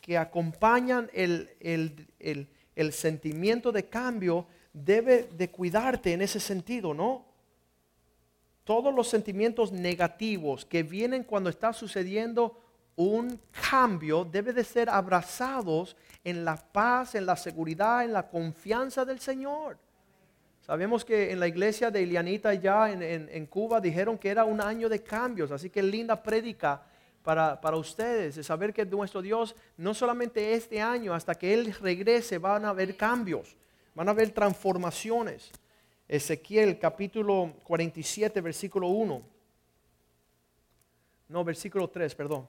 que, acompañan el, el, el, sentimiento de cambio, debe de cuidarte en ese sentido, ¿no? Todos los sentimientos negativos que vienen cuando está sucediendo un cambio debe de ser abrazados en la paz, en la seguridad, en la confianza del Señor. Sabemos que en la iglesia de Ilianita ya en, Cuba dijeron que era un año de cambios, así que linda prédica para, para, ustedes, de saber que nuestro Dios no solamente este año, hasta que Él regrese van a haber cambios, van a haber transformaciones. Ezequiel capítulo 47, versículo 1. No, versículo 3, perdón.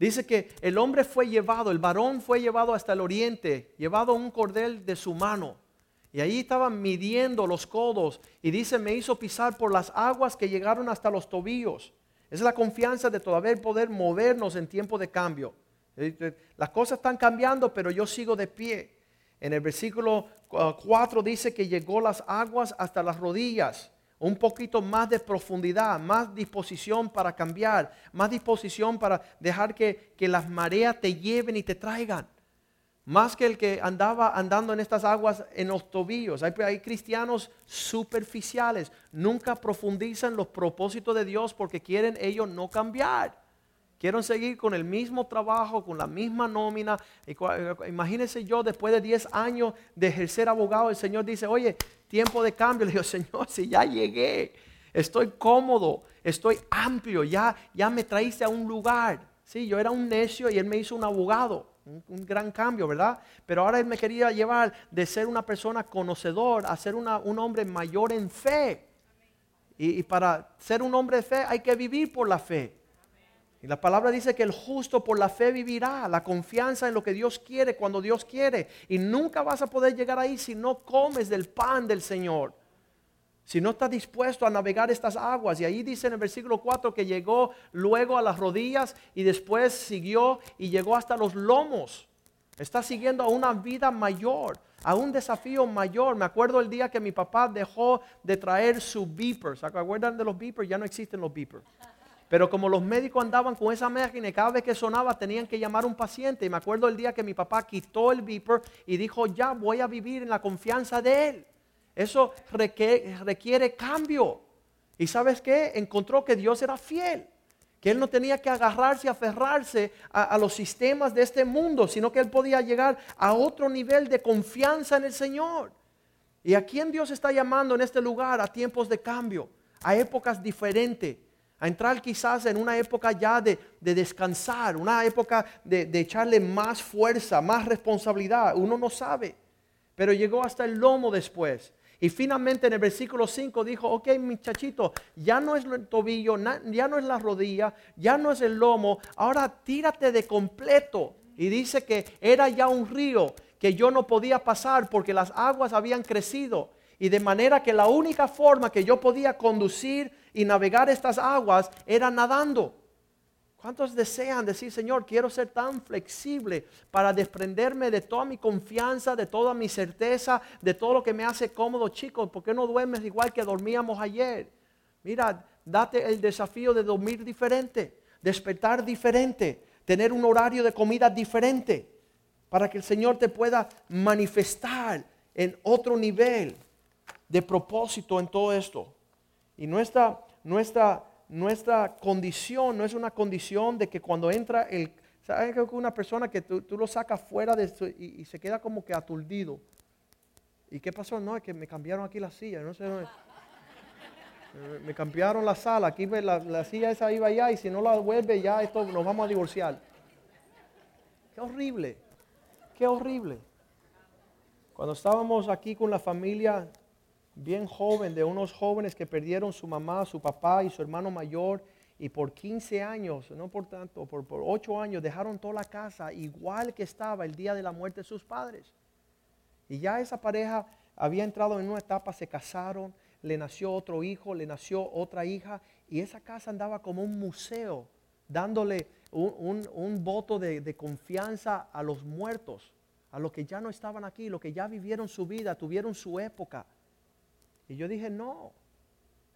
Dice que el hombre fue llevado, el varón fue llevado hasta el oriente, llevado un cordel de su mano. Y ahí estaban midiendo los codos. Y dice, me hizo pisar por las aguas que llegaron hasta los tobillos. Es la confianza de todavía poder movernos en tiempo de cambio. Las cosas están cambiando, pero yo sigo de pie. En el versículo 4 dice que llegó las aguas hasta las rodillas un poquito más de profundidad, más disposición para cambiar, más disposición para dejar que, las mareas te lleven y te traigan. Más que el que andaba andando en estas aguas en los tobillos. Hay, hay cristianos superficiales, nunca profundizan los propósitos de Dios porque quieren ellos no cambiar. Quieren seguir con el mismo trabajo, con la misma nómina. Imagínense yo después de 10 años de ejercer abogado, el Señor dice, oye, tiempo de cambio. Le digo, Señor, si ya llegué, estoy cómodo, estoy amplio, ya, ya me traíste a un lugar. Sí, yo era un necio y Él me hizo un abogado. Un, gran cambio, ¿verdad? Pero ahora Él me quería llevar de ser una persona conocedor a ser un hombre mayor en fe. y para ser un hombre de fe hay que vivir por la fe. Y la palabra dice que el justo por la fe vivirá, la confianza en lo que Dios quiere cuando Dios quiere. Y nunca vas a poder llegar ahí si no comes del pan del Señor. Si no estás dispuesto a navegar estas aguas. Y ahí dice en el versículo 4 que llegó luego a las rodillas y después siguió y llegó hasta los lomos. Está siguiendo a una vida mayor, a un desafío mayor. Me acuerdo el día que mi papá dejó de traer su beeper. ¿Se acuerdan de los beepers? Ya no existen los beepers. Pero como los médicos andaban con esa máquina y cada vez que sonaba tenían que llamar a un paciente. Y me acuerdo el día que mi papá quitó el beeper y dijo, ya voy a vivir en la confianza de él. Eso requiere, cambio. ¿Y sabes qué? Encontró que Dios era fiel. Que él no tenía que agarrarse y aferrarse a los sistemas de este mundo, sino que él podía llegar a otro nivel de confianza en el Señor. ¿Y a quién Dios está llamando en este lugar? A tiempos de cambio, a épocas diferentes, a entrar quizás en una época ya de, descansar, una época de, de, echarle más fuerza, más responsabilidad. Uno no sabe, pero llegó hasta el lomo después. Y finalmente en el versículo 5 dijo, ok muchachito, ya no es el tobillo, ya no es la rodilla, ya no es el lomo, ahora tírate de completo. Y dice que era ya un río que yo no podía pasar porque las aguas habían crecido. Y de manera que la única forma que yo podía conducir y navegar estas aguas era nadando. ¿Cuántos desean decir, Señor, quiero ser tan flexible para desprenderme de toda mi confianza, de toda mi certeza, de todo lo que me hace cómodo, chicos? ¿Por qué no duermes igual que dormíamos ayer? Mira, date el desafío de dormir diferente, despertar diferente, tener un horario de comida diferente, para que el Señor te pueda manifestar en otro nivel de propósito en todo esto. Y nuestra, nuestra nuestra condición no es una condición de que cuando entra el... ¿Sabes que una persona que tú, lo sacas fuera de y, se queda como que aturdido? ¿Y qué pasó? No, es que me cambiaron aquí la silla, no sé. me cambiaron la sala, aquí la, la silla esa iba allá y si no la vuelve ya esto nos vamos a divorciar. Qué horrible, qué horrible. Cuando estábamos aquí con la familia, bien joven, de unos jóvenes que perdieron su mamá, su papá y su hermano mayor, y por 15 años, no por tanto, por, por 8 años, dejaron toda la casa igual que estaba el día de la muerte de sus padres. Y ya esa pareja había entrado en una etapa, se casaron, le nació otro hijo, le nació otra hija, y esa casa andaba como un museo, dándole un, voto de, de confianza a los muertos, a los que ya no estaban aquí, los que ya vivieron su vida, tuvieron su época. Y yo dije, no,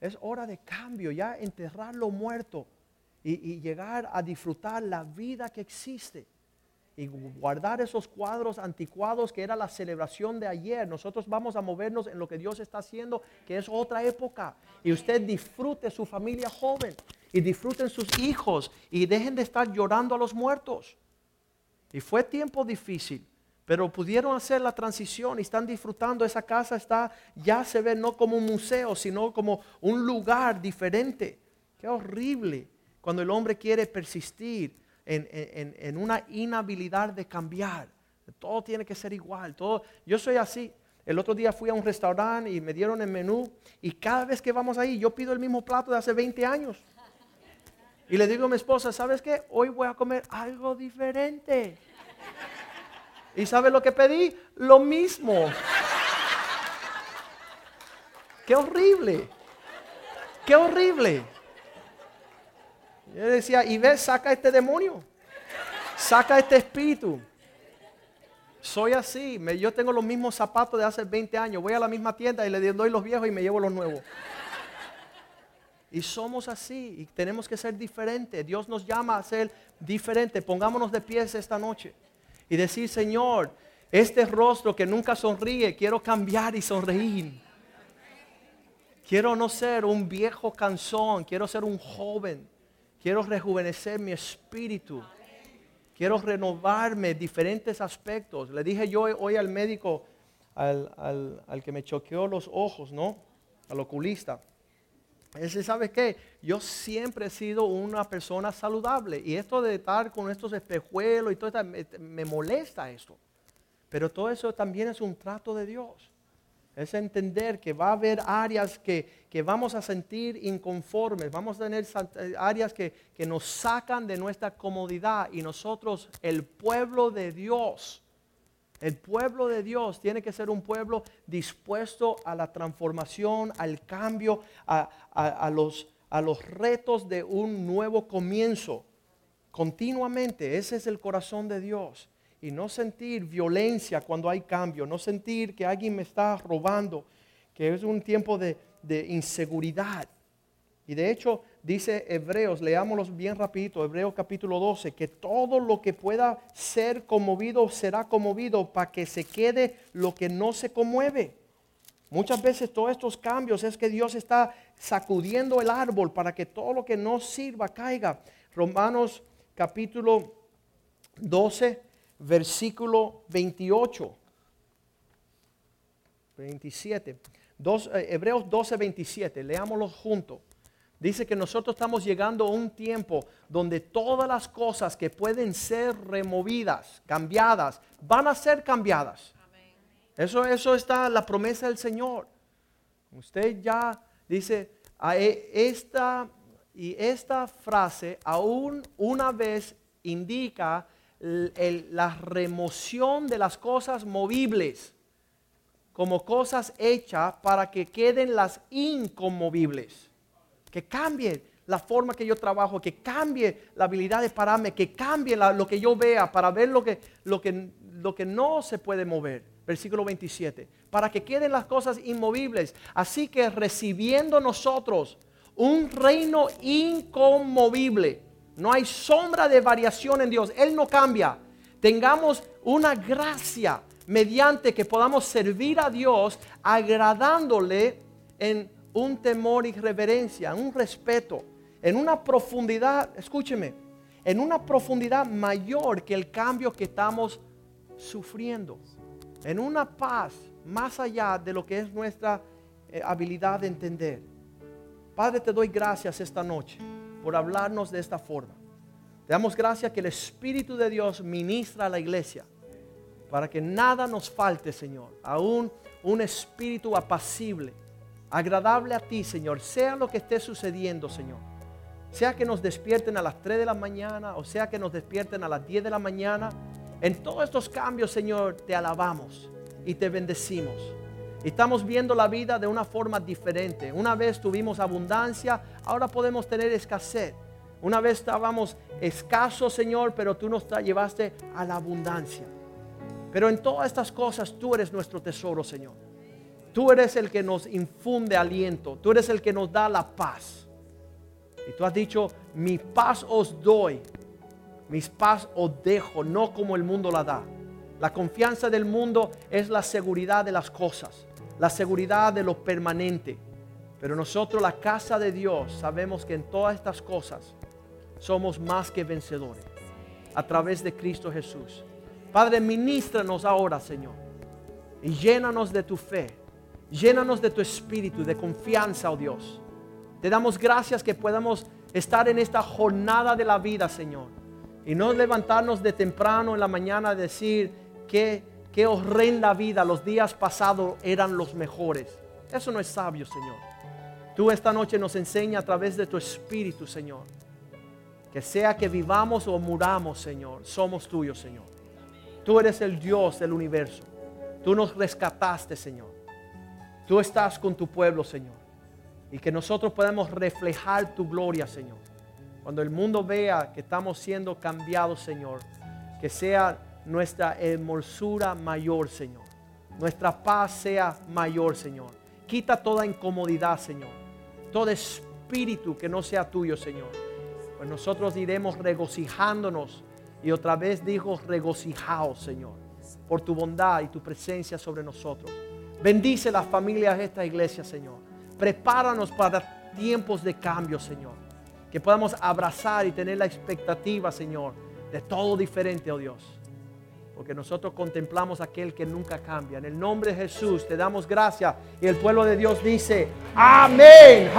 es hora de cambio, ya enterrar lo muerto y, llegar a disfrutar la vida que existe y guardar esos cuadros anticuados que era la celebración de ayer. Nosotros vamos a movernos en lo que Dios está haciendo, que es otra época. Y usted disfrute su familia joven y disfruten sus hijos y dejen de estar llorando a los muertos. Y fue tiempo difícil. Pero pudieron hacer la transición y están disfrutando. Esa casa está, ya se ve no como un museo, sino como un lugar diferente. Qué horrible cuando el hombre quiere persistir en, una inhabilidad de cambiar. Todo tiene que ser igual. Todo, yo soy así. El otro día fui a un restaurante y me dieron el menú y cada vez que vamos ahí yo pido el mismo plato de hace 20 años. Y le digo a mi esposa, ¿sabes qué? Hoy voy a comer algo diferente. ¿Y sabe lo que pedí? Lo mismo. Qué horrible. Qué horrible. Yo decía, y ves, saca este demonio. Saca este espíritu. Soy así. yo tengo los mismos zapatos de hace 20 años. Voy a la misma tienda y le doy los viejos y me llevo los nuevos. Y somos así y tenemos que ser diferentes. Dios nos llama a ser diferentes. Pongámonos de pies esta noche y decir, Señor, este rostro que nunca sonríe, quiero cambiar y sonreír. Quiero no ser un viejo cansón, quiero ser un joven. Quiero rejuvenecer mi espíritu. Quiero renovarme diferentes aspectos. Le dije yo hoy al médico, al, al que me choqueó los ojos, ¿no? Al oculista. Él ¿sabe qué? Yo siempre he sido una persona saludable y esto de estar con estos espejuelos y todo esto, me, molesta esto. Pero todo eso también es un trato de Dios. Es entender que va a haber áreas que, vamos a sentir inconformes, vamos a tener áreas que, que nos sacan de nuestra comodidad y nosotros, el pueblo de Dios, el pueblo de Dios tiene que ser un pueblo dispuesto a la transformación, al cambio, a, los, a los retos de un nuevo comienzo. Continuamente, ese es el corazón de Dios. Y no sentir violencia cuando hay cambio, no sentir que alguien me está robando, que es un tiempo de, de inseguridad. Y de hecho, dice Hebreos, leámoslos bien rapidito, Hebreos capítulo 12, que todo lo que pueda ser conmovido será conmovido para que se quede lo que no se conmueve. Muchas veces todos estos cambios es que Dios está sacudiendo el árbol para que todo lo que no sirva caiga. Romanos capítulo 12, versículo 28. 27. Dos, eh, Hebreos 12, 27. Leámoslo juntos. Dice que nosotros estamos llegando a un tiempo donde todas las cosas que pueden ser removidas, cambiadas, van a ser cambiadas. Eso, eso está la promesa del Señor. Usted ya dice, a e- esta y esta frase aún una vez indica el- el- la remoción de las cosas movibles como cosas hechas para que queden las inconmovibles. Que cambie la forma que yo trabajo, que cambie la habilidad de pararme, que cambie lo que yo vea para ver lo que, lo, que, lo que no se puede mover. Versículo 27. Para que queden las cosas inmovibles. Así que recibiendo nosotros un reino inconmovible. No hay sombra de variación en Dios. Él no cambia. Tengamos una gracia mediante que podamos servir a Dios agradándole en un temor y reverencia, en un respeto, en una profundidad, escúcheme, en una profundidad mayor que el cambio que estamos sufriendo, en una paz más allá de lo que es nuestra eh, habilidad de entender. Padre, te doy gracias esta noche por hablarnos de esta forma. Te damos gracias que el Espíritu de Dios ministra a la iglesia para que nada nos falte, Señor. Aún un espíritu apacible, agradable a ti, Señor, sea lo que esté sucediendo, Señor. Sea que nos despierten a las 3 de la mañana o sea que nos despierten a las 10 de la mañana. En todos estos cambios, Señor, te alabamos y te bendecimos. Estamos viendo la vida de una forma diferente. Una vez tuvimos abundancia, ahora podemos tener escasez. Una vez estábamos escasos, Señor, pero tú nos llevaste a la abundancia. Pero en todas estas cosas tú eres nuestro tesoro, Señor. Tú eres el que nos infunde aliento. Tú eres el que nos da la paz. Y tú has dicho, mi paz os doy, mis paz os dejo, no como el mundo la da. La confianza del mundo es la seguridad de las cosas, la seguridad de lo permanente. Pero nosotros, la casa de Dios, sabemos que en todas estas cosas somos más que vencedores a través de Cristo Jesús. Padre, ministranos ahora, Señor, y llénanos de tu fe, llénanos de tu espíritu, de confianza, oh Dios. Te damos gracias que podamos estar en esta jornada de la vida, Señor. Y no levantarnos de temprano en la mañana a decir que qué horrenda vida, los días pasados eran los mejores. Eso no es sabio, Señor. Tú esta noche nos enseña a través de tu espíritu, Señor. Que sea que vivamos o muramos, Señor, somos tuyos, Señor. Tú eres el Dios del universo. Tú nos rescataste, Señor. Tú estás con tu pueblo, Señor. Y que nosotros podamos reflejar tu gloria, Señor. Cuando el mundo vea que estamos siendo cambiados, Señor, que sea nuestra hermosura mayor, Señor. Nuestra paz sea mayor, Señor. Quita toda incomodidad, Señor. Todo espíritu que no sea tuyo, Señor. Pues nosotros iremos regocijándonos. Y otra vez dijo, regocijaos, Señor, por tu bondad y tu presencia sobre nosotros. Bendice las familias de esta iglesia, Señor. Prepáranos para tiempos de cambio, Señor. Que podamos abrazar y tener la expectativa, Señor, de todo diferente, oh Dios. Porque nosotros contemplamos aquel que nunca cambia. En el nombre de Jesús te damos gracias. Y el pueblo de Dios dice, amén.